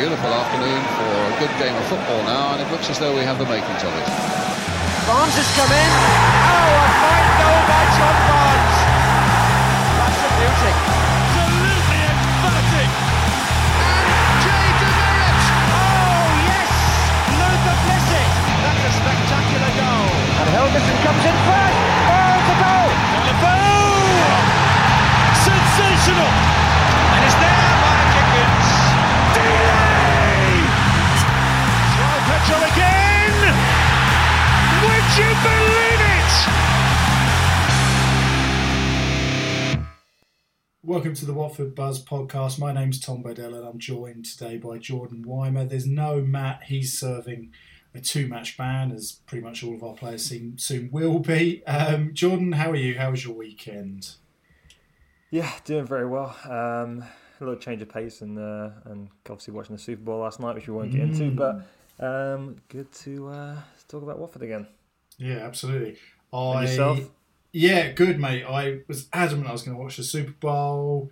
Beautiful afternoon for a good game of football now, and it looks as though we have the makings of it. Barnes has come in. Oh, a fine goal by John Barnes. That's a beauty. Absolutely emphatic. And Jay DeMerit. Oh, yes. Luther Blissett. That's a spectacular goal. And Helguson comes in first. Welcome to the Watford Buzz podcast. My name's Tom Bedell and I'm joined today by Jordan Weimer. There's no Matt, he's serving a two match ban, as pretty much all of our players seem, soon will be. Um, Jordan, how are you? How was your weekend? Yeah, doing very well. Um, a little change of pace and uh, and obviously watching the Super Bowl last night, which we won't get into, but um, good to uh, talk about Watford again. Yeah, absolutely. And I, yourself? Yeah, good, mate. I was adamant I was going to watch the Super Bowl,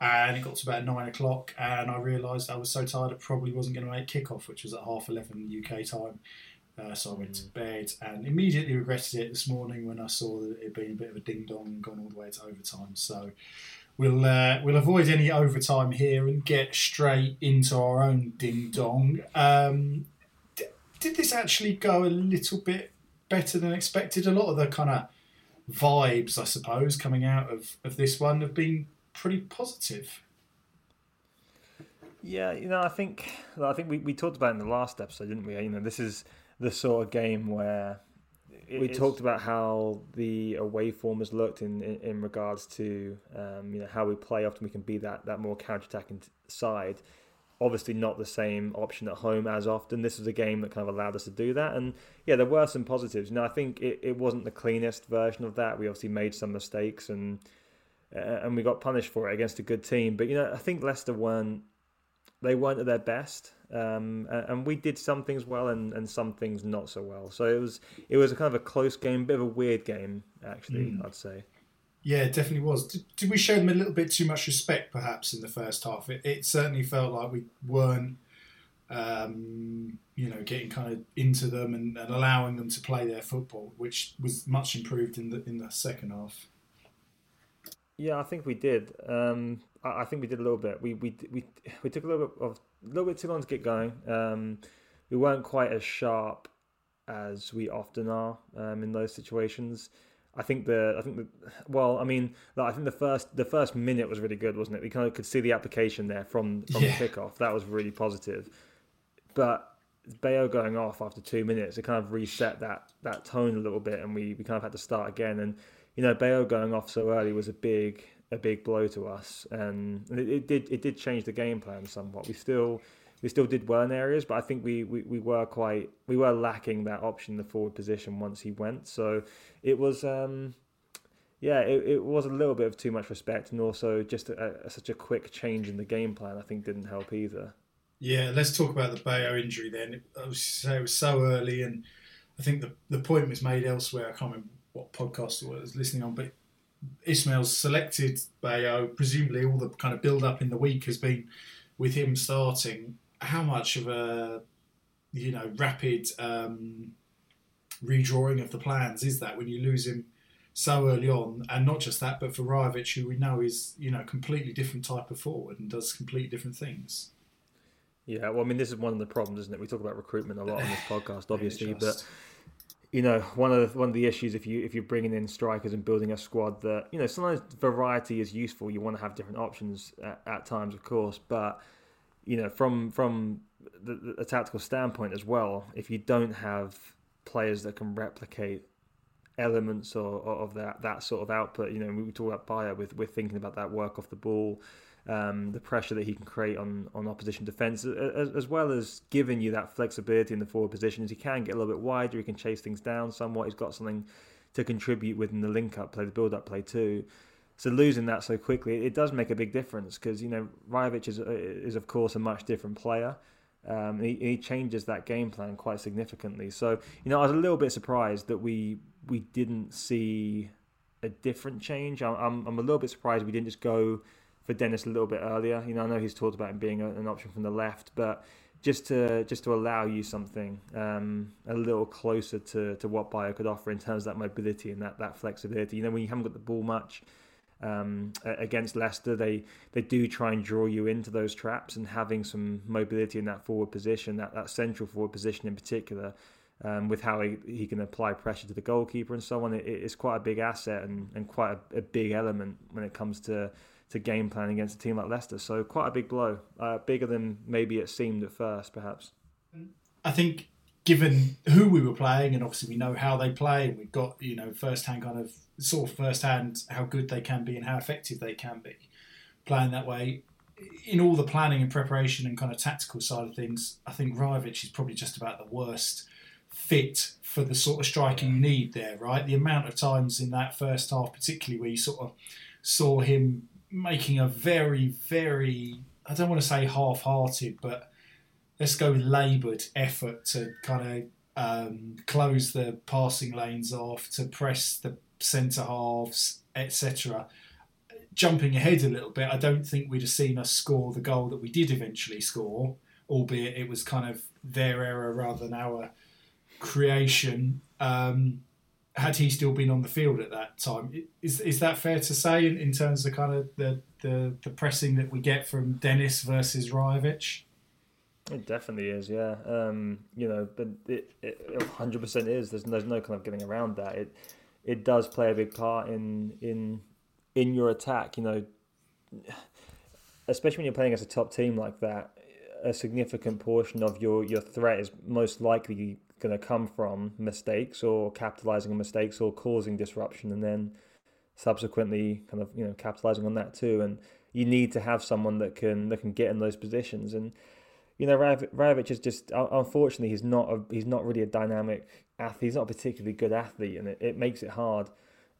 and it got to about nine o'clock, and I realised I was so tired I probably wasn't going to make kickoff, which was at half eleven UK time. Uh, so I went to bed and immediately regretted it this morning when I saw that it had been a bit of a ding dong and gone all the way to overtime. So we'll uh, we'll avoid any overtime here and get straight into our own ding dong. Um, d- did this actually go a little bit better than expected? A lot of the kind of vibes, I suppose, coming out of, of this one have been pretty positive. Yeah, you know, I think I think we, we talked about it in the last episode, didn't we? You know, this is the sort of game where we talked about how the away form has looked in, in, in regards to um, you know how we play. Often we can be that that more counter-attacking side. Obviously, not the same option at home as often. This was a game that kind of allowed us to do that, and yeah, there were some positives. You know, I think it, it wasn't the cleanest version of that. We obviously made some mistakes and uh, and we got punished for it against a good team. But you know, I think Leicester weren't they weren't at their best, um, and we did some things well and, and some things not so well. So it was it was a kind of a close game, bit of a weird game actually. I'd say. Yeah, it definitely was. Did, did we show them a little bit too much respect, perhaps, in the first half? It, it certainly felt like we weren't, um, you know, getting kind of into them and, and allowing them to play their football, which was much improved in the in the second half. Yeah, I think we did. Um, I, I think we did a little bit. We we we we took a little bit of a little bit too long to get going. Um, we weren't quite as sharp as we often are um, in those situations. I think the I think the well, I mean, I think the first the first minute was really good, wasn't it? We kind of could see the application there from from Yeah. the kickoff. That was really positive. But Bayo going off after two minutes, it kind of reset that that tone a little bit, and we, we kind of had to start again. And you know, Bayo going off so early was a big a big blow to us, and it, it did it did change the game plan somewhat. We still we still did well in areas, but I think we, we, we were quite we were lacking that option in the forward position once he went. So it was um, yeah, it, it was a little bit of too much respect, and also just a, a, such a quick change in the game plan. I think didn't help either. Yeah, let's talk about the Bayo injury then. I was say it was so early, and I think the the point was made elsewhere. I can't remember what podcast I was listening on, but Ismaël's selected Bayo. Presumably, all the kind of build up in the week has been with him starting. How much of a you know rapid um, redrawing of the plans is that when you lose him so early on, and not just that, but for Rajovic, who we know is you know completely different type of forward and does completely different things. Yeah, well, I mean, this is one of the problems, isn't it? We talk about recruitment a lot on this podcast, obviously, but you know, one of the, one of the issues if you if you're bringing in strikers and building a squad that you know sometimes variety is useful. You want to have different options at, at times, of course, but you know, from from the, the, a tactical standpoint as well, if you don't have players that can replicate elements or, or of that that sort of output, you know, we talk about Bayo with we're thinking about that work off the ball um, the pressure that he can create on, on opposition defence, as, as, well as giving you that flexibility in the forward positions. He can get a little bit wider, he can chase things down somewhat. He's got something to contribute within the link up play, the build up play too. So losing that so quickly, it does make a big difference because you know Rajovic is is of course a much different player. Um, he, he, changes that game plan quite significantly. So you know I was a little bit surprised that we we didn't see a different change. I'm I'm, a little bit surprised we didn't just go for Dennis a little bit earlier. You know, I know he's talked about him being a, an option from the left, but just to just to allow you something um, a little closer to, to what Bayo could offer in terms of that mobility and that, that flexibility. You know, when you haven't got the ball much um, against Leicester, they they do try and draw you into those traps, and having some mobility in that forward position, that, that central forward position in particular. Um, with how he, he can apply pressure to the goalkeeper and so on, it, it's quite a big asset and, and quite a, a big element when it comes to to game plan against a team like Leicester. So quite a big blow, uh, bigger than maybe it seemed at first, perhaps. I think given who we were playing, and obviously we know how they play, and we've got you know first hand kind of sort of first hand how good they can be and how effective they can be playing that way. In all the planning and preparation and kind of tactical side of things, I think Rajovic is probably just about the worst fit for the sort of striking you need there, right? The amount of times in that first half, particularly where you sort of saw him making a very, very, I don't want to say half hearted, but let's go with laboured effort to kind of um, close the passing lanes off, to press the centre halves, etc. Jumping ahead a little bit, I don't think we'd have seen us score the goal that we did eventually score, albeit it was kind of their error rather than our creation. Um, had he still been on the field at that time. Is is that fair to say in, in terms of kind of the, the, the pressing that we get from Dennis versus Rajovic? It definitely is, yeah. Um, you know, but it, it 100% is. There's there's no kind of getting around that. It it does play a big part in in in your attack. You know, especially when you're playing as a top team like that. A significant portion of your, your threat is most likely going to come from mistakes or capitalizing on mistakes or causing disruption and then subsequently kind of you know capitalizing on that too and you need to have someone that can that can get in those positions and you know Rajovic is just unfortunately he's not a, he's not really a dynamic athlete. He's not a particularly good athlete and it, it makes it hard.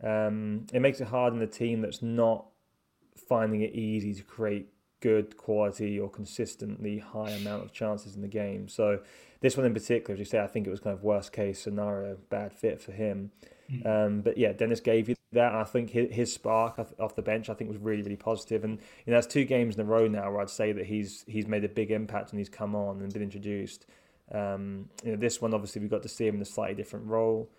Um, it makes it hard in a team that's not finding it easy to create good quality or consistently high amount of chances in the game. So this one in particular, as you say, I think it was kind of worst case scenario, bad fit for him. Mm. Um, but yeah, Dennis gave you that. I think his, his spark off the bench, I think, was really, really positive. And you know, that's two games in a row now where I'd say that he's he's made a big impact and he's come on and been introduced. Um, you know, this one obviously we got to see him in a slightly different role,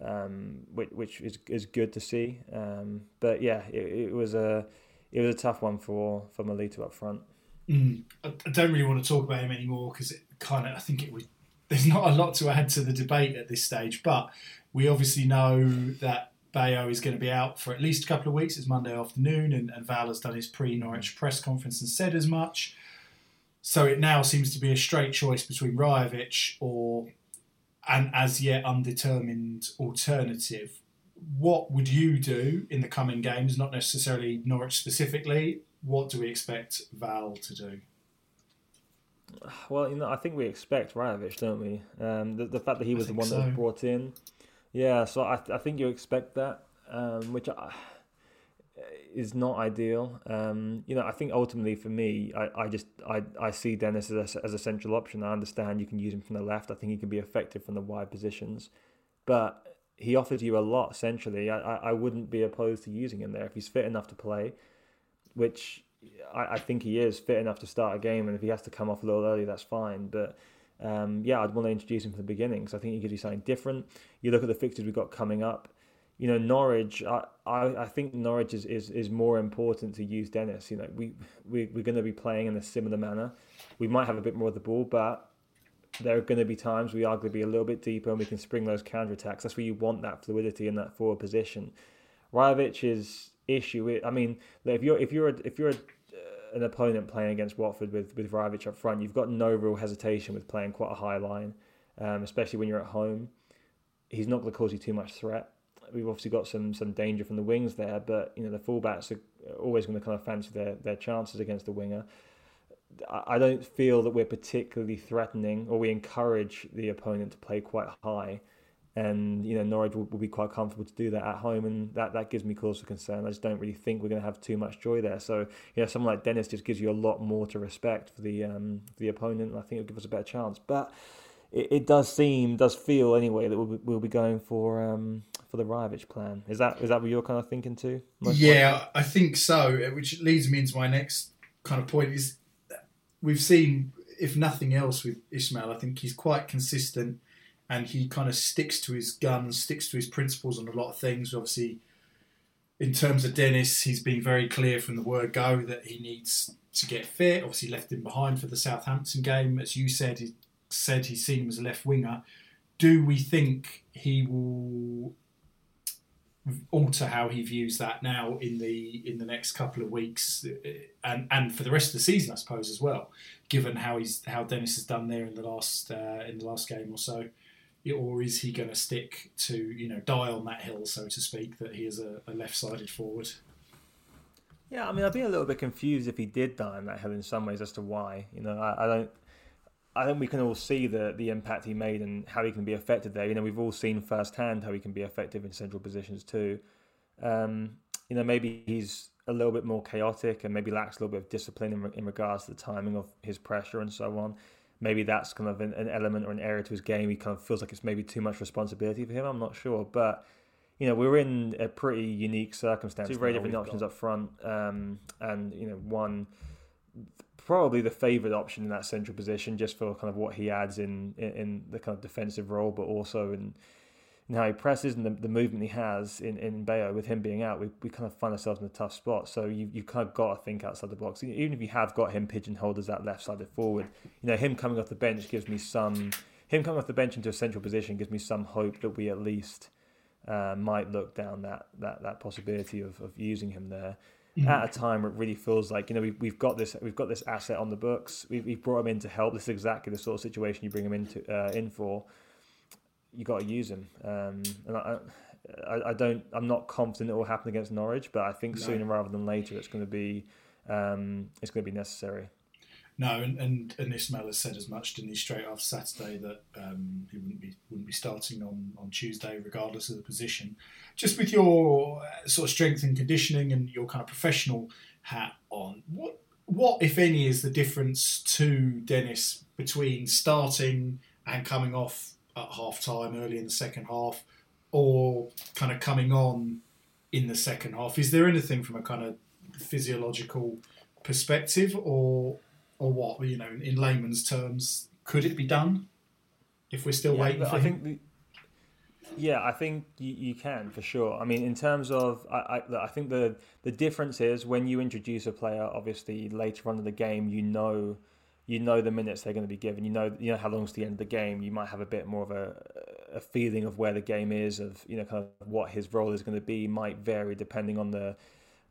um, which, which is is good to see. Um, but yeah, it, it was a it was a tough one for for Mileta up front. Mm. I don't really want to talk about him anymore because it kind of I think it was there's not a lot to add to the debate at this stage, but we obviously know that Bayo is going to be out for at least a couple of weeks. It's Monday afternoon, and, and Val has done his pre Norwich press conference and said as much. So it now seems to be a straight choice between Rajovic or an as yet undetermined alternative. What would you do in the coming games? Not necessarily Norwich specifically. What do we expect Val to do? Well, you know, I think we expect Rajovic, don't we? Um, the, the fact that he was the one so. that was brought in. Yeah, so I, I think you expect that, um, which I, is not ideal. Um, you know, I think ultimately for me, I, I just I, I see Dennis as a, as a central option. I understand you can use him from the left. I think he can be effective from the wide positions, but he offers you a lot centrally. I, I, I wouldn't be opposed to using him there if he's fit enough to play, which I, I, think he is fit enough to start a game, and if he has to come off a little early, that's fine. But um, yeah, I'd want to introduce him from the beginning because I think he gives you something different. You look at the fixtures we've got coming up. you know, Norwich, I, I, I think Norwich is, is, is more important to use Dennis. You know, we, we, we're going to be playing in a similar manner. We might have a bit more of the ball, but there are going to be times we are going to be a little bit deeper and we can spring those counter attacks. That's where you want that fluidity in that forward position. Rajovic's issue, I mean, if you're if you're a, if you're a, uh, an opponent playing against Watford with with Rajovic up front, you've got no real hesitation with playing quite a high line, um, especially when you're at home. He's not going to cause you too much threat. We've obviously got some some danger from the wings there, but you know the fullbacks are always going to kind of fancy their their chances against the winger. I don't feel that we're particularly threatening or we encourage the opponent to play quite high. And you know Norwich will, will, be quite comfortable to do that at home, and that, that gives me cause for concern. I just don't really think we're going to have too much joy there. So you know, someone like Dennis just gives you a lot more to respect for the um, for the opponent, and I think it'll give us a better chance. But it, it does seem, does feel anyway that we'll be, we'll be going for um, for the Rajovic plan. Is that is that what you're kind of thinking too? yeah, I think so. Which leads me into my next kind of point is we've seen, if nothing else, with Ismaël, I think he's quite consistent and he kind of sticks to his guns, sticks to his principles on a lot of things. Obviously, in terms of Dennis, he's been very clear from the word go that he needs to get fit. Obviously, left him behind for the Southampton game. As you said, he said he's seen him as a left winger. Do we think he will alter how he views that now in the in the next couple of weeks and and for the rest of the season I suppose as well given how he's how Dennis has done there in the last uh, in the last game or so or is he going to stick to you know die on that hill so to speak that he is a, a left-sided forward yeah I mean I'd be a little bit confused if he did die on that hill in some ways as to why you know I, I don't I think we can all see the the impact he made and how he can be effective there. You know, we've all seen firsthand how he can be effective in central positions too. Um, you know, maybe he's a little bit more chaotic and maybe lacks a little bit of discipline in, in regards to the timing of his pressure and so on. Maybe that's kind of an, an, element or an area to his game. He kind of feels like it's maybe too much responsibility for him. I'm not sure, but you know, we're in a pretty unique circumstance. Two very different options got. up front, um, and you know, one probably the favoured option in that central position, just for kind of what he adds in in, in the kind of defensive role, but also in, in how he presses and the, the movement he has in in Bayo. With him being out, we, we kind of find ourselves in a tough spot. So you you kind of got to think outside the box. Even if you have got him pigeonholed as that left-sided forward, you know him coming off the bench gives me some. Him coming off the bench into a central position gives me some hope that we at least uh, might look down that that that possibility of, of using him there mm-hmm. at a time where it really feels like you know we've, we've got this we've got this asset on the books. We've, we've brought him in to help. This is exactly the sort of situation you bring him into uh, in for. You got to use him, um, and I, I, I, don't. I'm not confident it will happen against Norwich, but I think no. sooner rather than later it's going to be um, it's going to be necessary. No, and, and, and Ismaël has said as much, didn't he, straight after Saturday that um, he wouldn't be wouldn't be starting on, on Tuesday, regardless of the position. Just with your uh, sort of strength and conditioning and your kind of professional hat on, what what if any is the difference to Dennis between starting and coming off at half time early in the second half, or kind of coming on in the second half? Is there anything from a kind of physiological perspective, or or what? You know, in layman's terms, could it be done if we're still yeah, waiting? For I him? think. The, yeah, I think you, you can for sure. I mean, in terms of, I, I, I think the the difference is when you introduce a player, obviously later on in the game, you know, you know the minutes they're going to be given. You know, you know how long's the end of the game. You might have a bit more of a a feeling of where the game is, of you know, kind of what his role is going to be. Might vary depending on the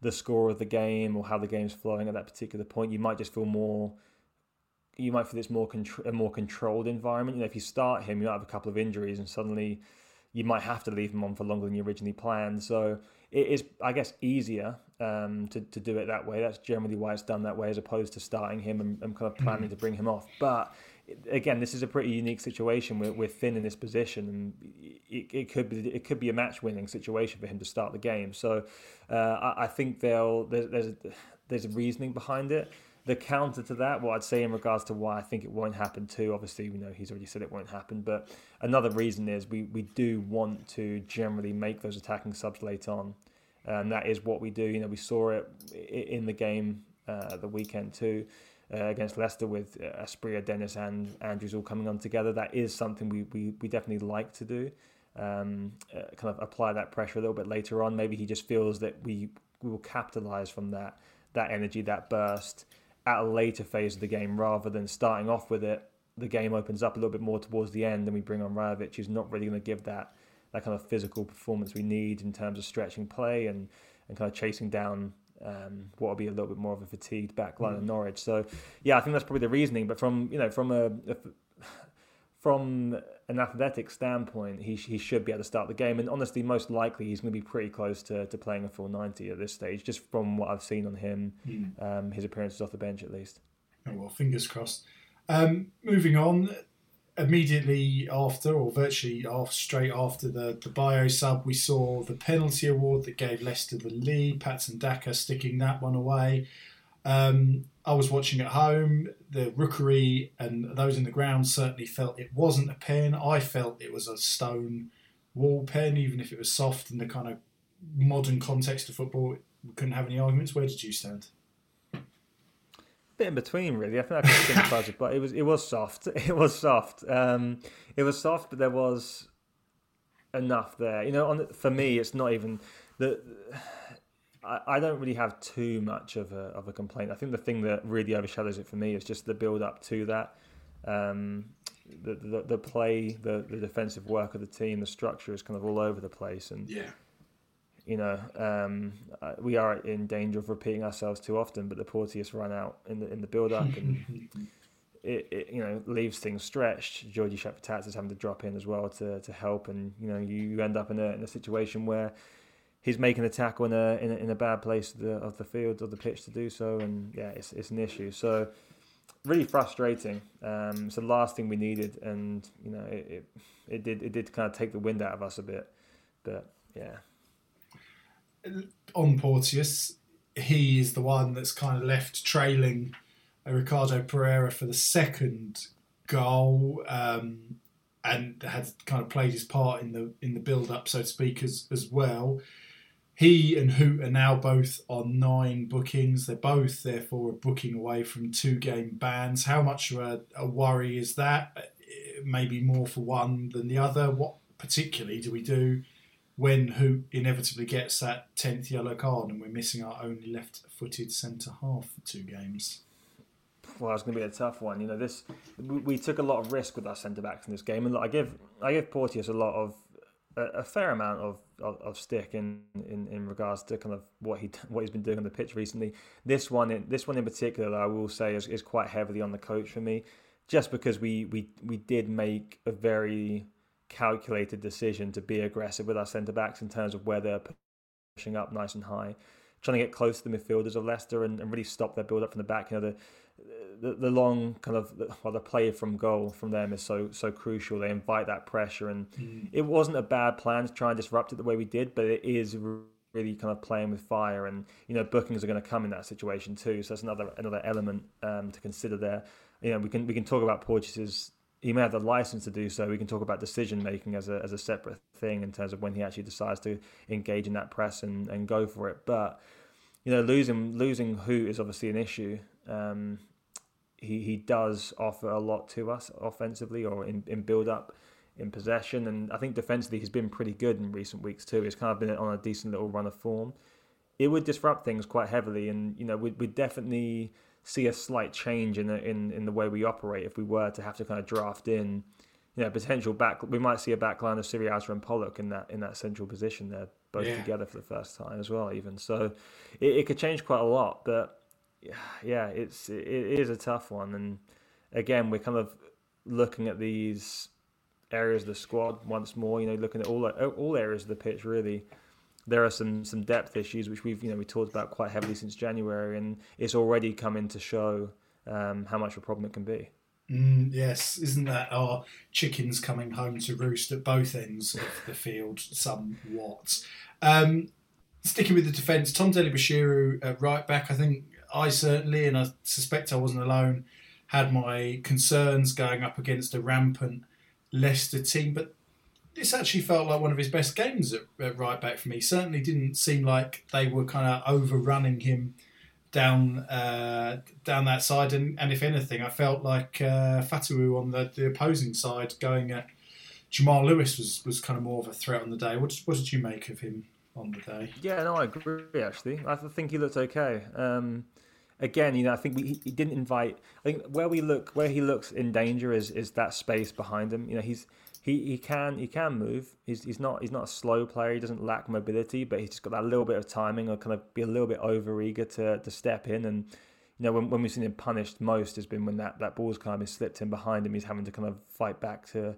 the score of the game or how the game's flowing at that particular point. You might just feel more. You might feel it's more contr- a more controlled environment. You know, if you start him, you might have a couple of injuries, and suddenly you might have to leave him on for longer than you originally planned. So it is, I guess, easier um, to, to do it that way. That's generally why it's done that way, as opposed to starting him and, and kind of planning to bring him off. But again, this is a pretty unique situation. We're, we're thin in this position, and it, it could be it could be a match winning situation for him to start the game. So uh, I, I, think they'll there's there's there's a reasoning behind it. The counter to that, what I'd say in regards to why I think it won't happen too, obviously, you know, he's already said it won't happen, but another reason is we, we do want to generally make those attacking subs late on. And that is what we do. You know, we saw it in the game uh, the weekend too uh, against Leicester with uh, Asprilla, Dennis, and Andrews all coming on together. That is something we, we, we definitely like to do. um, uh, kind of apply that pressure a little bit later on. Maybe he just feels that we we will capitalize from that that energy, that burst at a later phase of the game rather than starting off with it. The game opens up a little bit more towards the end, and we bring on Rajovic, who's not really going to give that that kind of physical performance we need in terms of stretching play and, and kind of chasing down um, what will be a little bit more of a fatigued backline mm. of Norwich. So, yeah, I think that's probably the reasoning. But from you know from a, a from an athletic standpoint, he, he should be able to start the game. And honestly, most likely he's going to be pretty close to, to playing a full 90 at this stage, just from what I've seen on him, mm. um, his appearances off the bench at least. Oh, well, fingers crossed. Um, moving on, immediately after, or virtually off, straight after the, the Bayo sub, we saw the penalty award that gave Leicester the lead. Patson Daka sticking that one away. Um, I was watching at home. The rookery and those in the ground certainly felt it wasn't a pen. I felt it was a stone wall pen, even if it was soft in the kind of modern context of football. We couldn't have any arguments. Where did you stand? bit in between, really. I think I could sympathise with, but it was it was soft. It was soft. Um, it was soft, but there was enough there. You know, on for me, it's not even the. I, I don't really have too much of a of a complaint. I think the thing that really overshadows it for me is just the build up to that. Um, the, the the play, the the defensive work of the team, the structure is kind of all over the place, and yeah you know, um, we are in danger of repeating ourselves too often. But the Porteous run out in the in the build up and it, it, you know leaves things stretched. Giorgi Chakvetadze is having to drop in as well to, to help, and you know you end up in a in a situation where he's making a tackle in a in a, in a bad place of the, of the field or the pitch to do so, and yeah, it's it's an issue. So really frustrating. Um, it's the last thing we needed, and you know it, it it did it did kind of take the wind out of us a bit, but yeah on Porteous, he is the one that's kind of left trailing Ricardo Pereira for the second goal, um, and had kind of played his part in the in the build up, so to speak, as as well. He and Hoedt are now both on nine bookings. They're both, therefore, a booking away from two game bans. How much of a, a worry is that? Maybe more for one than the other. What particularly do we do when who inevitably gets that 10th yellow card and we're missing our only left footed centre half for two games. Well, it's going to be a tough one. You know, this we, we took a lot of risk with our centre backs in this game, and I give I give Porteous a lot of a, fair amount of, of, of, stick in, in, in regards to kind of what he what he's been doing on the pitch recently. This one, in, this one in particular, I will say is, is quite heavily on the coach for me, just because we we we did make a very calculated decision to be aggressive with our centre backs in terms of where they're pushing up nice and high, trying to get close to the midfielders of Leicester and, and really stop their build up from the back. You know, the the, the long kind of well, the play from goal from them is so so crucial. They invite that pressure, and mm. it wasn't a bad plan to try and disrupt it the way we did, but it is really kind of playing with fire and you know bookings are going to come in that situation too so that's another another element um, to consider there you know we can we can talk about Porteous's he may have the license to do so. We can talk about decision making as a as a separate thing in terms of when he actually decides to engage in that press and, and go for it. But you know, losing losing Hoedt is obviously an issue. Um, he he does offer a lot to us offensively or in, in build up, in possession, and I think defensively he's been pretty good in recent weeks too. He's kind of been on a decent little run of form. It would disrupt things quite heavily, and you know we we definitely see a slight change in the, in in the way we operate if we were to have to kind of draft in, you know, potential back. We might see a backline of Sierralta and Pollock in that in that central position there, both yeah. together for the first time as well. Even so, it, it could change quite a lot. But yeah, it's it is a tough one, and again, we're kind of looking at these areas of the squad once more. You know, looking at all all areas of the pitch really there are some some depth issues which we've you know we talked about quite heavily since January, and it's already coming to show um, how much of a problem it can be. Mm, yes, isn't that our chickens coming home to roost at both ends of the field somewhat? Um, sticking with the defence, Tom Dele-Bashiru, right back. I think I certainly, and I suspect I wasn't alone, had my concerns going up against a rampant Leicester team, but this actually felt like one of his best games at, at right back for me. Certainly didn't seem like they were kind of overrunning him down uh, down that side, and, and if anything, I felt like uh, Fatawu on the, the opposing side going at Jamal Lewis was, was kind of more of a threat on the day. What what did you make of him on the day? Yeah, no, I agree. Actually, I think he looked okay. Um, again, you know, I think we, he didn't invite. I think where we look, where he looks in danger is is that space behind him. You know, he's he, he can he can move. He's he's not he's not a slow player. He doesn't lack mobility, but he's just got that little bit of timing or kind of be a little bit over eager to to step in. And you know, when, when we've seen him punished most has been when that that ball's kind of been slipped in behind him. He's having to kind of fight back to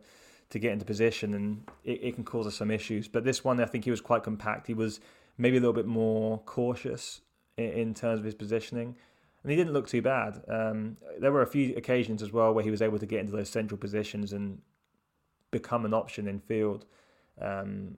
to get into position, and it, it can cause us some issues. But this one, I think he was quite compact. He was maybe a little bit more cautious in, in terms of his positioning and he didn't look too bad. Um, there were a few occasions as well where he was able to get into those central positions and become an option in field. Um,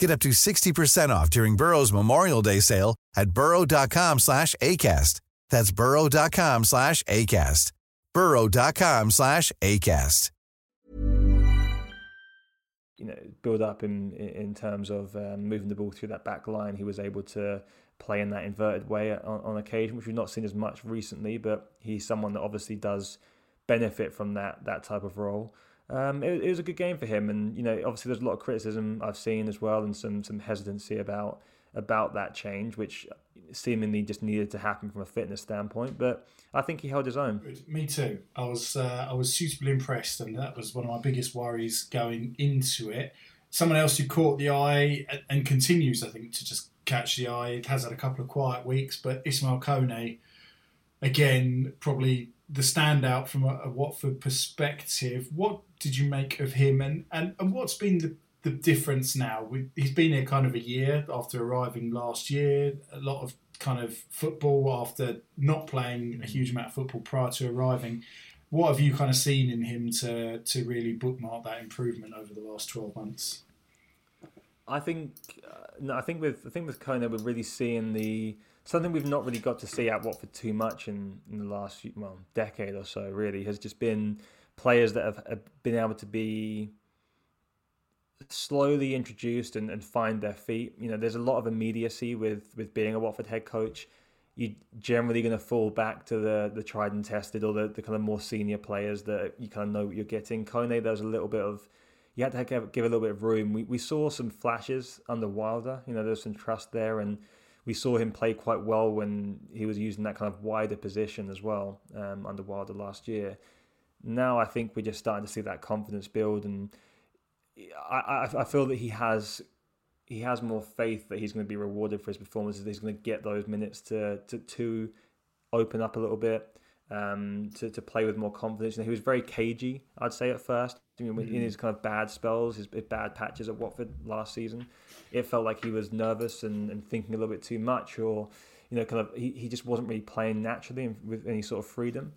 Get up to 60% off during Burrow's Memorial Day sale at burrow.com slash ACAST. That's burrow.com slash ACAST. burrow.com slash ACAST. You know, build up in in terms of um, moving the ball through that back line. He was able to play in that inverted way on, on occasion, which we've not seen as much recently, but he's someone that obviously does benefit from that that type of role. Um, it, it, was a good game for him, and you know, obviously, there's a lot of criticism I've seen as well, and some some hesitancy about about that change, which seemingly just needed to happen from a fitness standpoint. But I think he held his own. Me too. I was uh, I was suitably impressed, and that was one of my biggest worries going into it. Someone else who caught the eye and continues, I think, to just catch the eye. It has had a couple of quiet weeks, but Ismaël Koné, again, probably the standout from a, a Watford perspective. What did you make of him, and and, and what's been the the difference now? We, he's been here kind of a year after arriving last year. A lot of kind of football after not playing a huge amount of football prior to arriving. What have you kind of seen in him to to really bookmark that improvement over the last twelve months? I think, uh, no, I think with I think with Kone, we're really seeing the something we've not really got to see at Watford too much in, in the last well decade or so. Really, has just been players that have, have been able to be slowly introduced and, and find their feet. You know, there's a lot of immediacy with with being a Watford head coach. You're generally going to fall back to the the tried and tested or the, the kind of more senior players that you kind of know what you're getting. Kone, there's a little bit of you had to give, give a little bit of room. We we saw some flashes under Wilder. You know, there's some trust there, and we saw him play quite well when he was using that kind of wider position as well um, under Wilder last year. Now I think we're just starting to see that confidence build and I, I, I feel that he has he has more faith that he's going to be rewarded for his performances. He's going to get those minutes to to, to open up a little bit, um, to to play with more confidence. And he was very cagey, I'd say at first. I mean, mm-hmm. in his kind of bad spells, his bad patches at Watford last season, it felt like he was nervous and, and thinking a little bit too much, or you know, kind of he, he just wasn't really playing naturally and with any sort of freedom.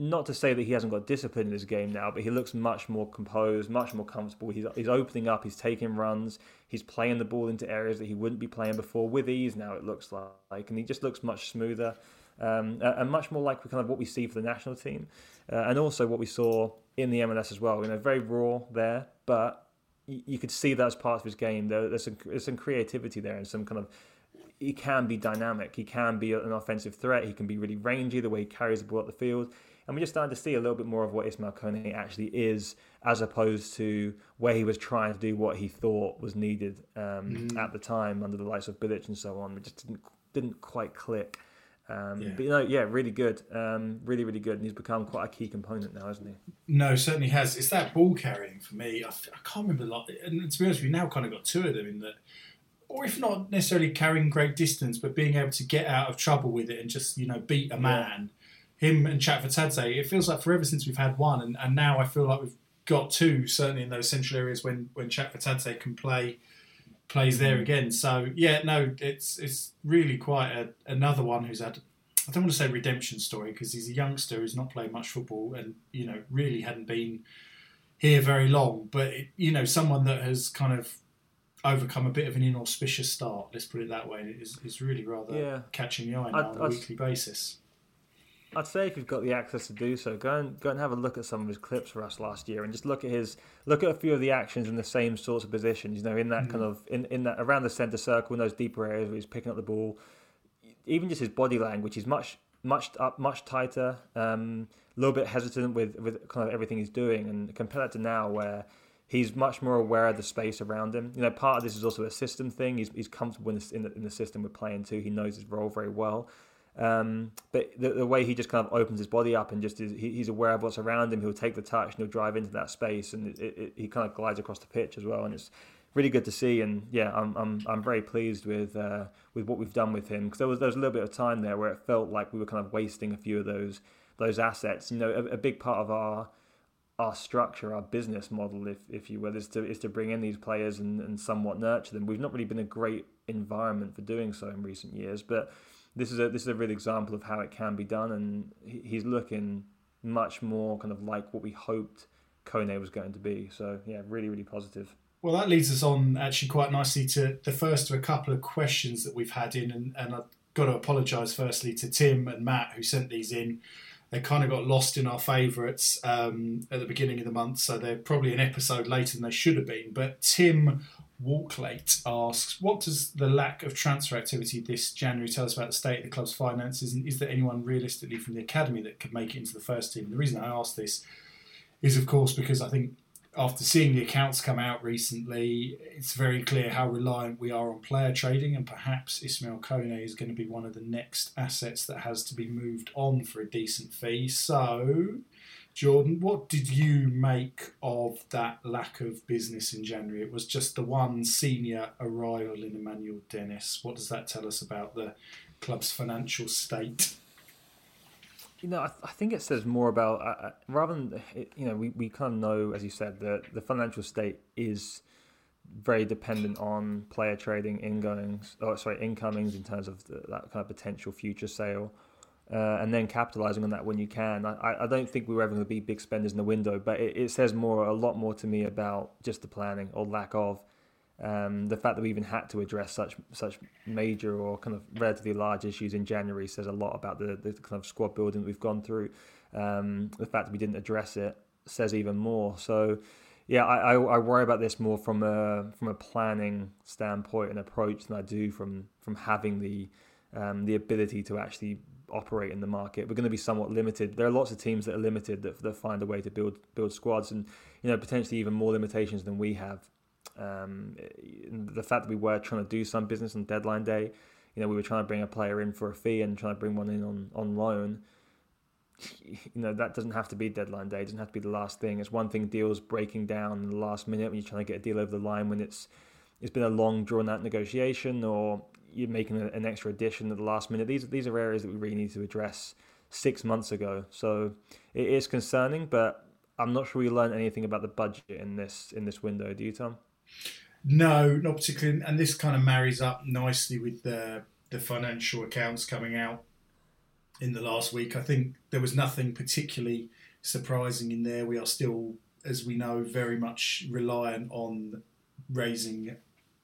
Not to say that he hasn't got discipline in his game now, but he looks much more composed, much more comfortable. He's, he's opening up, he's taking runs, he's playing the ball into areas that he wouldn't be playing before with ease now, it looks like. And he just looks much smoother um, and much more like kind of what we see for the national team. Uh, and also what we saw in the MLS as well. You know, very raw there, but you could see that as part of his game. there's, some, there's some creativity there and some kind of he can be dynamic. He can be an offensive threat. He can be really rangy the way he carries the ball up the field. And we're just starting to see a little bit more of what Ismaël Koné actually is, as opposed to where he was trying to do what he thought was needed um, mm. at the time under the lights of Bilic and so on. It just didn't didn't quite click. Um, yeah. But you know, yeah, really good, um, really, really good, and he's become quite a key component now, hasn't he? No, certainly has. It's that ball carrying for me. I, I can't remember a lot, and to be honest, we now kind of got two of them in that, or if not necessarily carrying great distance, but being able to get out of trouble with it and just you know beat a man. Yeah. Him and Chakvetadze, it feels like forever since we've had one, and, and now I feel like we've got two, certainly in those central areas when when Chakvetadze can play plays there mm. again. So yeah, no, it's it's really quite a, another one who's had. I don't want to say redemption story because he's a youngster who's not played much football and you know really hadn't been here very long. But it, you know, someone that has kind of overcome a bit of an inauspicious start. Let's put it that way. Is is really rather yeah. catching the eye now I'd, on a I'd, weekly basis. I'd say if you've got the access to do so, go and go and have a look at some of his clips for us last year, and just look at his look at a few of the actions in the same sorts of positions. You know, in that mm. kind of in, in that around the centre circle, in those deeper areas where he's picking up the ball. Even just his body language, he's much much up, much tighter, um, a little bit hesitant with with kind of everything he's doing, and compare that to now where he's much more aware of the space around him. You know, part of this is also a system thing. He's, he's comfortable in the, in the, in the system we're playing too. He knows his role very well. Um, but the, the, way he just kind of opens his body up and just is, he, he's aware of what's around him. He'll take the touch and he'll drive into that space, and it, it, he kind of glides across the pitch as well. And it's really good to see. And yeah, I'm I'm, I'm very pleased with uh, with what we've done with him because there was there was a little bit of time there where it felt like we were kind of wasting a few of those those assets. You know, a, a big part of our our structure, our business model, if if you will, is to is to bring in these players and, and somewhat nurture them. We've not really been a great environment for doing so in recent years, but this is a this is a real example of how it can be done, and he's looking much more kind of like what we hoped Kone was going to be. So yeah, really really positive. Well, that leads us on actually quite nicely to the first of a couple of questions that we've had in, and, and I've got to apologise firstly to Tim and Matt who sent these in. They kind of got lost in our favourites um, at the beginning of the month, so they're probably an episode later than they should have been. But Tim Walklate asks, what does the lack of transfer activity this January tell us about the state of the club's finances, and is there anyone realistically from the academy that could make it into the first team? The reason I ask this is, of course, because I think after seeing the accounts come out recently, it's very clear how reliant we are on player trading, and perhaps Ismaël Koné is going to be one of the next assets that has to be moved on for a decent fee. So, Jordan, what did you make of that lack of business in January? It was just the one senior arrival in Emmanuel Dennis. What does that tell us about the club's financial state? You know, I, th- I think it says more about uh, uh rather than you know we, we kind of know, as you said, that the financial state is very dependent on player trading ingoings, or sorry, incomings in terms of the, that kind of potential future sale uh, and then capitalizing on that when you can. I, I don't think we were ever going to be big spenders in the window, but it, it says more, a lot more to me about just the planning or lack of. Um, the fact that we even had to address such such major or kind of relatively large issues in January says a lot about the, the kind of squad building we've gone through. Um, the fact that we didn't address it says even more. So, yeah, I, I, I, worry about this more from a from a planning standpoint and approach than I do from from having the um, the ability to actually operate in the market. We're going to be somewhat limited. There are lots of teams that are limited that, that find a way to build build squads, and you know potentially even more limitations than we have. Um, the fact that we were trying to do some business on deadline day, you know, we were trying to bring a player in for a fee and trying to bring one in on on loan. You know that doesn't have to be deadline day. It doesn't have to be the last thing. It's one thing deals breaking down in the last minute when you're trying to get a deal over the line when it's it's been a long drawn out negotiation or you're making an extra addition at the last minute. These these are areas that we really need to address six months ago. So it is concerning, but I'm not sure we learned anything about the budget in this in this window. Do you, Tom? No, not particularly. And this kind of marries up nicely with the the financial accounts coming out in the last week. I think there was nothing particularly surprising in there. We are still, as we know, very much reliant on raising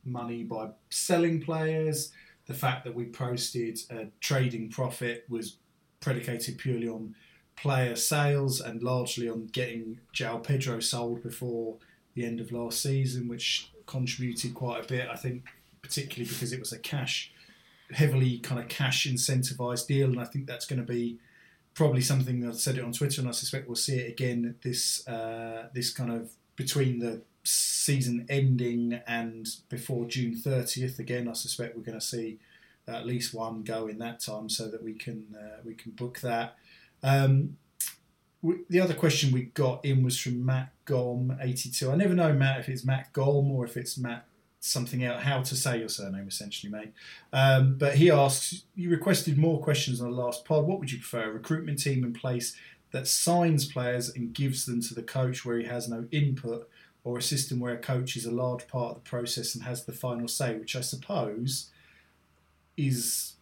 money by selling players. The fact that we posted a trading profit was predicated purely on player sales and largely on getting João Pedro sold before the end of last season, which contributed quite a bit. I think, particularly because it was a cash, heavily kind of cash incentivized deal, and I think that's going to be probably something. I said it on Twitter, and I suspect we'll see it again. This uh, this kind of between the season ending and before June 30th. Again, I suspect we're going to see at least one go in that time, so that we can uh, we can book that. Um, the other question we got in was from Matt Gom eighty two. I never know Matt if it's Matt Gom or if it's Matt something else. How to say your surname, essentially, mate. Um, but he asks, you requested more questions on the last pod. What would you prefer? A recruitment team in place that signs players and gives them to the coach where he has no input, or a system where a coach is a large part of the process and has the final say, which I suppose is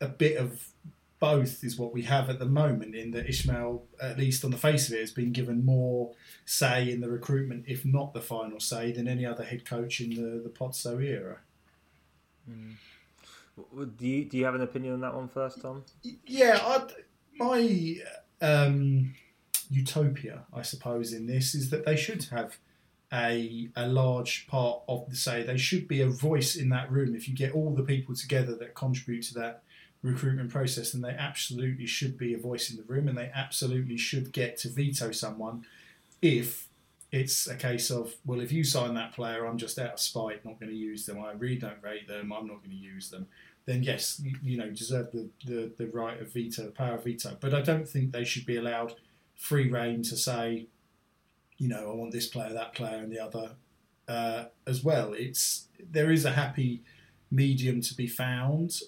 a bit of both is what we have at the moment in that Ismaël, at least on the face of it, has been given more say in the recruitment, if not the final say, than any other head coach in the, the Pozzo era. Mm. Do you do you have an opinion on that one first, Tom? Yeah, I'd, my um, utopia, I suppose, in this is that they should have a a large part of the say. They should be a voice in that room. If you get all the people together that contribute to that recruitment process, then they absolutely should be a voice in the room, and they absolutely should get to veto someone if it's a case of well, if you sign that player, I'm just out of spite, not going to use them. I really don't rate them. I'm not going to use them. Then yes, you, know, deserve the, the the right of veto, power of veto. But I don't think they should be allowed free reign to say, you know, I want this player, that player, and the other uh, as well. It's there is a happy medium to be found.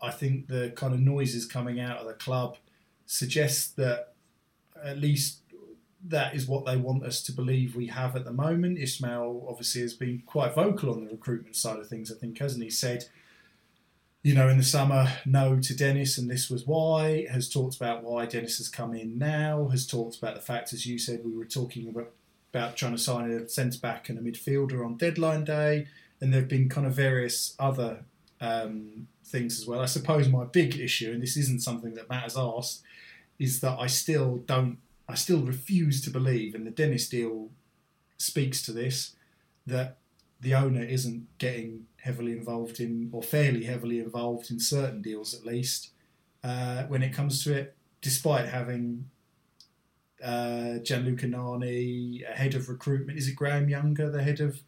I think the kind of noises coming out of the club suggest that at least that is what they want us to believe we have at the moment. Ismaël obviously has been quite vocal on the recruitment side of things, I think, hasn't he? Said, you know, in the summer, no to Dennis, and this was why, has talked about why Dennis has come in now, has talked about the fact, as you said, we were talking about, about trying to sign a centre back and a midfielder on deadline day, and there have been kind of various other um, things as well. I suppose my big issue, and this isn't something that Matt has asked, is that I still don't, I still refuse to believe, and the Dennis deal speaks to this, that the owner isn't getting heavily involved in, or fairly heavily involved in certain deals at least, uh, when it comes to it, despite having uh, Gianluca Nani, head of recruitment. Is it Graham Younger, the head of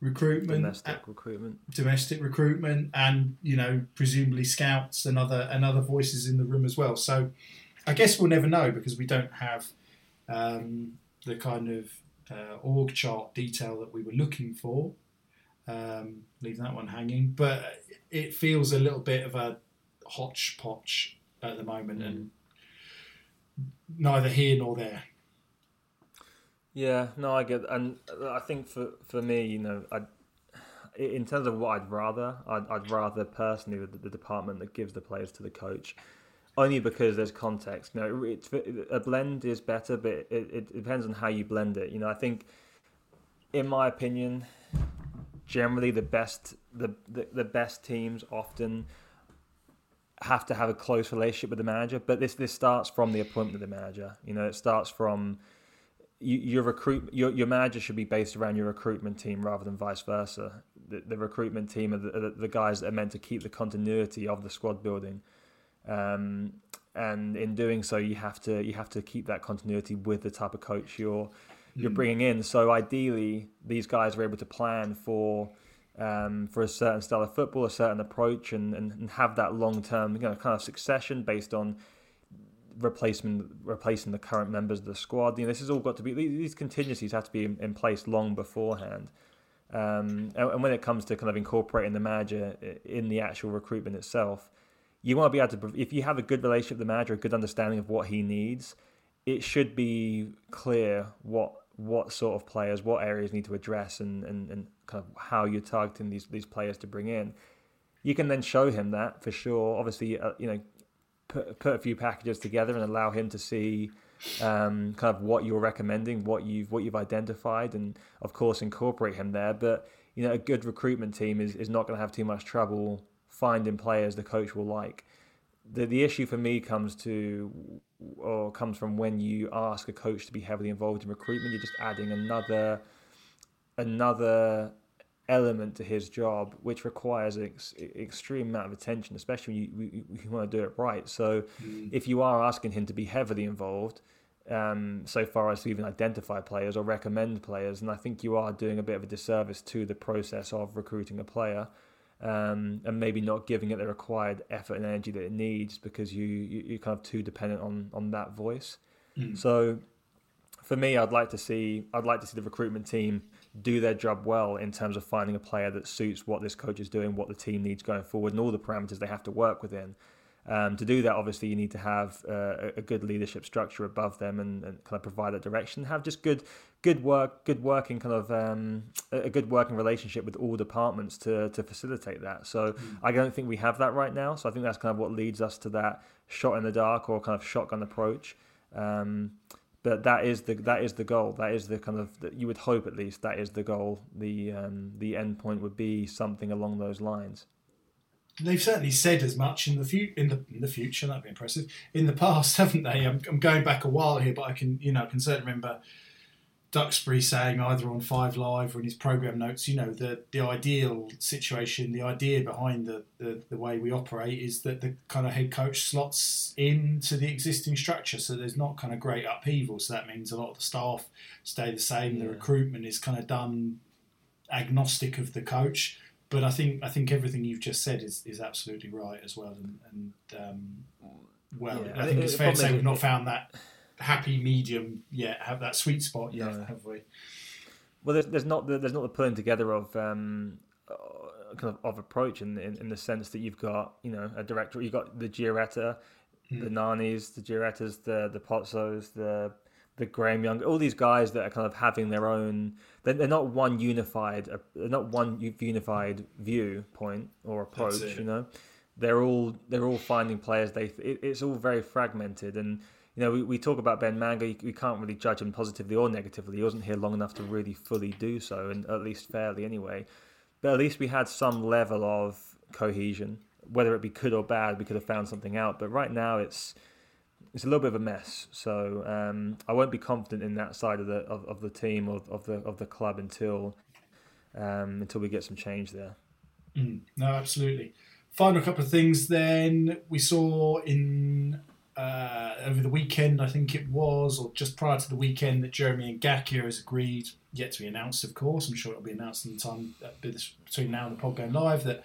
recruitment, domestic uh, recruitment, domestic recruitment, and you know presumably scouts and other and other voices in the room as well. So I guess we'll never know because we don't have um, the kind of uh, org chart detail that we were looking for. Um, leave that one hanging, but it feels a little bit of a hodgepodge at the moment, mm. and neither here nor there. Yeah, no, I get, and I think for for me, you know, I in terms of what I'd rather, I'd, I'd rather personally the, the, department that gives the players to the coach, only because there's context. You know, it's, a blend is better, but it, it depends on how you blend it. You know, I think, in my opinion, generally the best the, the, the best teams often have to have a close relationship with the manager. But this this starts from the appointment of the manager. You know, it starts from you, your recruit your, your manager should be based around your recruitment team rather than vice versa. The, the recruitment team are the, are the, guys that are meant to keep the continuity of the squad building, um, and in doing so, you have to you have to keep that continuity with the type of coach you're you're mm. bringing in. So ideally, these guys are able to plan for. Um, for a certain style of football, a certain approach, and, and, and have that long term you know, kind of succession based on replacement replacing the current members of the squad. You know, this has all got to be these contingencies have to be in, in place long beforehand. Um, and, and, when it comes to kind of incorporating the manager in the actual recruitment itself, you want to be able to. If you have a good relationship with the manager, a good understanding of what he needs, it should be clear what what sort of players, what areas need to address, and, and, and kind of how you're targeting these these players to bring in you can then show him that for sure. Obviously, uh, you know, put put a few packages together and allow him to see um, kind of what you're recommending, what you've what you've identified, and of course incorporate him there. But you know, a good recruitment team is, is not going to have too much trouble finding players the coach will like. The the issue for me comes to or comes from when you ask a coach to be heavily involved in recruitment. You're just adding another another element to his job, which requires an ex- extreme amount of attention, especially when you, you, you want to do it right. So, mm. if you are asking him to be heavily involved, um, so far as to even identify players or recommend players, and I think you are doing a bit of a disservice to the process of recruiting a player. Um, and maybe not giving it the required effort and energy that it needs because you, you are kind of too dependent on on that voice. Mm. So for me, I'd like to see I'd like to see the recruitment team do their job well in terms of finding a player that suits what this coach is doing, what the team needs going forward, and all the parameters they have to work within. Um, to do that, obviously, you need to have uh, a good leadership structure above them and, and, kind of provide that direction. Have just good, good work, good working kind of um, a good working relationship with all departments to to facilitate that. So mm. I don't think we have that right now. So I think that's kind of what leads us to that shot in the dark or kind of shotgun approach. Um, but that is the that is the goal. That is the kind of that you would hope at least that is the goal. The um, the end point would be something along those lines. They've certainly said as much in the fu- in the in the future. That'd be impressive. In the past, haven't they? I'm, I'm going back a while here, but I can you know I can certainly remember Duxbury saying either on Five Live or in his program notes, you know, the the ideal situation, the idea behind the, the, the way we operate is that the kind of head coach slots into the existing structure, so there's not kind of great upheaval. So that means a lot of the staff stay the same. Yeah. The recruitment is kind of done agnostic of the coach. But I think I think everything you've just said is, is absolutely right as well, and, and um, well, yeah. I think it's fair to say we've not found that happy medium yet, have that sweet spot yet, no. have we? Well, there's, there's not the, there's not the pulling together of um, uh, kind of, of approach in, in, in the sense that you've got you know a director, you've got the Giaretta, mm. the Nanis, the Giarettas, the the Pozzos, the the Graham Young, all these guys that are kind of having their own. They're, they're not one unified. Uh, they're not one unified viewpoint or approach. You know, they're all they're all finding players. They it, it's all very fragmented and you know, we, we talk about Ben Manga, we can't really judge him positively or negatively. He wasn't here long enough to really fully do so, and at least fairly anyway. But at least we had some level of cohesion. Whether it be good or bad, we could have found something out. But right now, it's it's a little bit of a mess. So um, I won't be confident in that side of the of, of the team or of the of the club until um, until we get some change there. Mm, no, absolutely. Final couple of things. Then we saw in uh, over the weekend, I think it was, or just prior to the weekend, that Jeremy Ngakia has agreed, yet to be announced, of course. I'm sure it'll be announced in the time uh, between now and the pod going live, that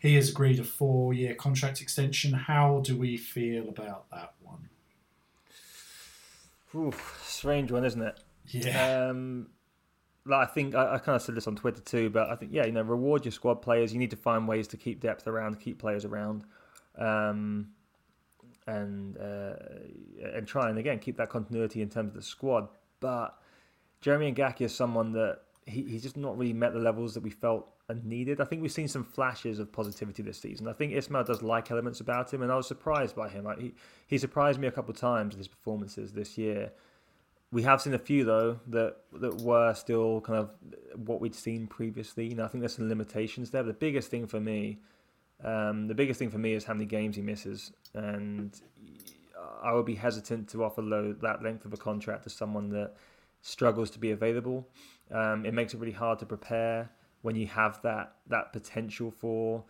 he has agreed a four year contract extension. How do we feel about that one? Oof, strange one, isn't it? Yeah. Um, like I think I, I, kind of said this on Twitter too, but I think yeah, you know, reward your squad players. You need to find ways to keep depth around, keep players around. Um, and uh, and try and again keep that continuity in terms of the squad. But Jeremy Ngakia is someone that he, he's just not really met the levels that we felt and needed. I think we've seen some flashes of positivity this season. I think Ismaël does like elements about him, and I was surprised by him. Like he, he surprised me a couple of times with his performances this year. We have seen a few though that that were still kind of what we'd seen previously. You know, I think there's some limitations there. the biggest thing for me um, the biggest thing for me is how many games he misses, and I would be hesitant to offer low, that length of a contract to someone that struggles to be available. Um, it makes it really hard to prepare when you have that that potential for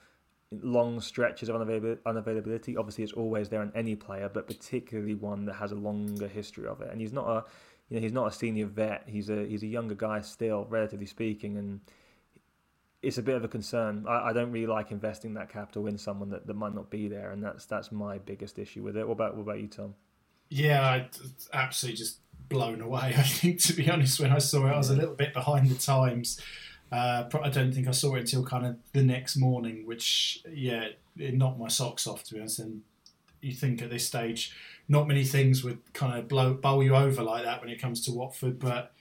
long stretches of unavailability. Obviously, it's always there on any player, but particularly one that has a longer history of it. And he's not a, you know, he's not a senior vet. He's a he's a younger guy still, relatively speaking, and it's a bit of a concern. I, I, don't really like investing that capital in someone that, that might not be there, and that's that's my biggest issue with it. What about what about you, Tom? Yeah, I absolutely just blown away. I think, to be honest, when I saw it, I was a little bit behind the times. Uh, I don't think I saw it until kind of the next morning, which yeah, it knocked my socks off. To be honest, and you think at this stage, not many things would kind of blow bowl you over like that when it comes to Watford, but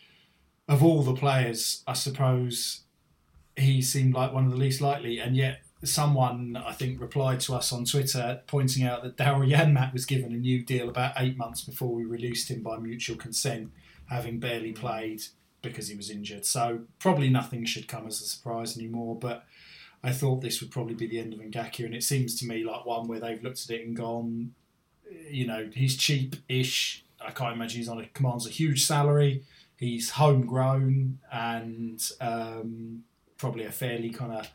of all the players, I suppose he seemed like one of the least likely, and yet someone I think replied to us on Twitter pointing out that Daryl Janmaat was given a new deal about eight months before we released him by mutual consent, having barely played because he was injured. So probably nothing should come as a surprise anymore. But I thought this would probably be the end of Ngakia, and it seems to me like one where they've looked at it and gone, you know, he's cheap-ish. I can't imagine he's on a commands a huge salary. He's homegrown and um, probably a fairly kind of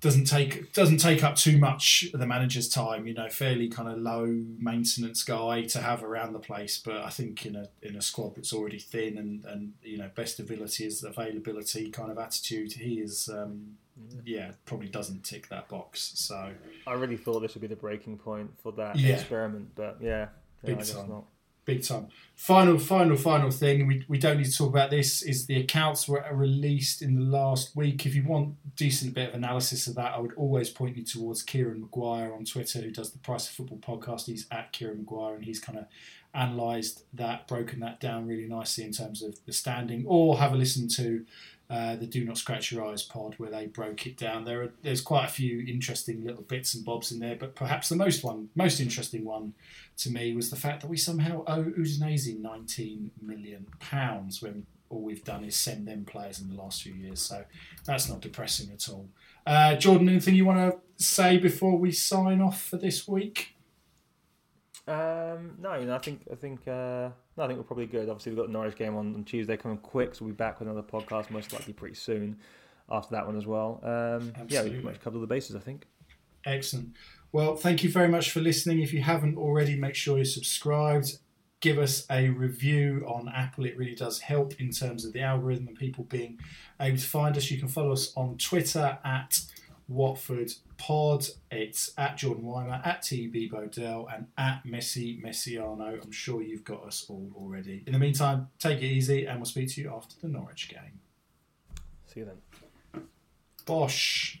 doesn't take doesn't take up too much of the manager's time. You know, fairly kind of low maintenance guy to have around the place. But I think in a in a squad that's already thin and and you know best ability is availability kind of attitude, he is. Um, yeah, probably doesn't tick that box. So I really thought this would be the breaking point for that Yeah. experiment, but yeah, yeah I guess time. not. Big time. Final, final, final thing. We, we don't need to talk about this. Is the accounts were released in the last week. If you want decent bit of analysis of that, I would always point you towards Kieran Maguire on Twitter, who does the Price of Football podcast. He's at Kieran Maguire, and he's kind of analysed that, broken that down really nicely in terms of the standing. Or have a listen to uh, the Do Not Scratch Your Eyes pod where they broke it down. There are there's quite a few interesting little bits and bobs in there, but perhaps the most one, most interesting one to me was the fact that we somehow owe Udinese 19 million pounds when all we've done is send them players in the last few years. So that's not depressing at all. Uh, Jordan, anything you want to say before we sign off for this week? Um, no, you know, I think I think uh, no, I think we're probably good. Obviously, we've got the Norwich game on, on Tuesday coming quick, so we'll be back with another podcast most likely pretty soon after that one as well. Um, yeah, we pretty much covered the bases, I think. Excellent. Well, thank you very much for listening. If you haven't already, make sure you're subscribed. Give us a review on Apple. It really does help in terms of the algorithm and people being able to find us. You can follow us on Twitter at Watford Pod. It's at Jordan Weimer, at TB Bodell, and at Messi Messiano. I'm sure you've got us all already. In the meantime, take it easy, and we'll speak to you after the Norwich game. See you then. Bosh.